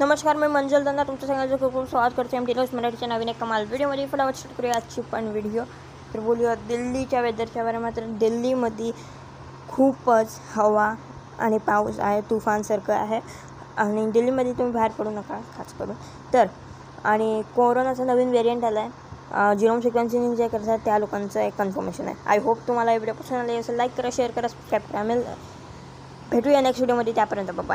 नमस्कार मी मंजल दंदा. तुमचं सगळ्यांचं खूप खूप स्वागत करते. एम टी न्यूज मराठीच्या नवीन एक कमाल व्हिडिओमध्ये. फुला स्टार्ट करूया आजची पण व्हिडिओ. तर बोलूया दिल्लीच्या वेदरच्या बारे मात्र. दिल्लीमध्ये खूपच हवा आणि पाऊस आहे तुफानसारखं आहे. आणि दिल्लीमध्ये तुम्ही बाहेर पडू नका खास करून. तर आणि कोरोनाचा नवीन व्हेरियंट आला आहे जिनोम सिक्वेन्सिंग जे करतात त्या लोकांचं एक कन्फर्मेशन आहे. आय होप तुम्हाला व्हिडिओ पसंत आले असेल. लाईक करा शेअर करा सबस्क्राईब करा. मिळेल भेटूया नेक्स्ट व्हिडिओमध्ये त्यापर्यंत बाय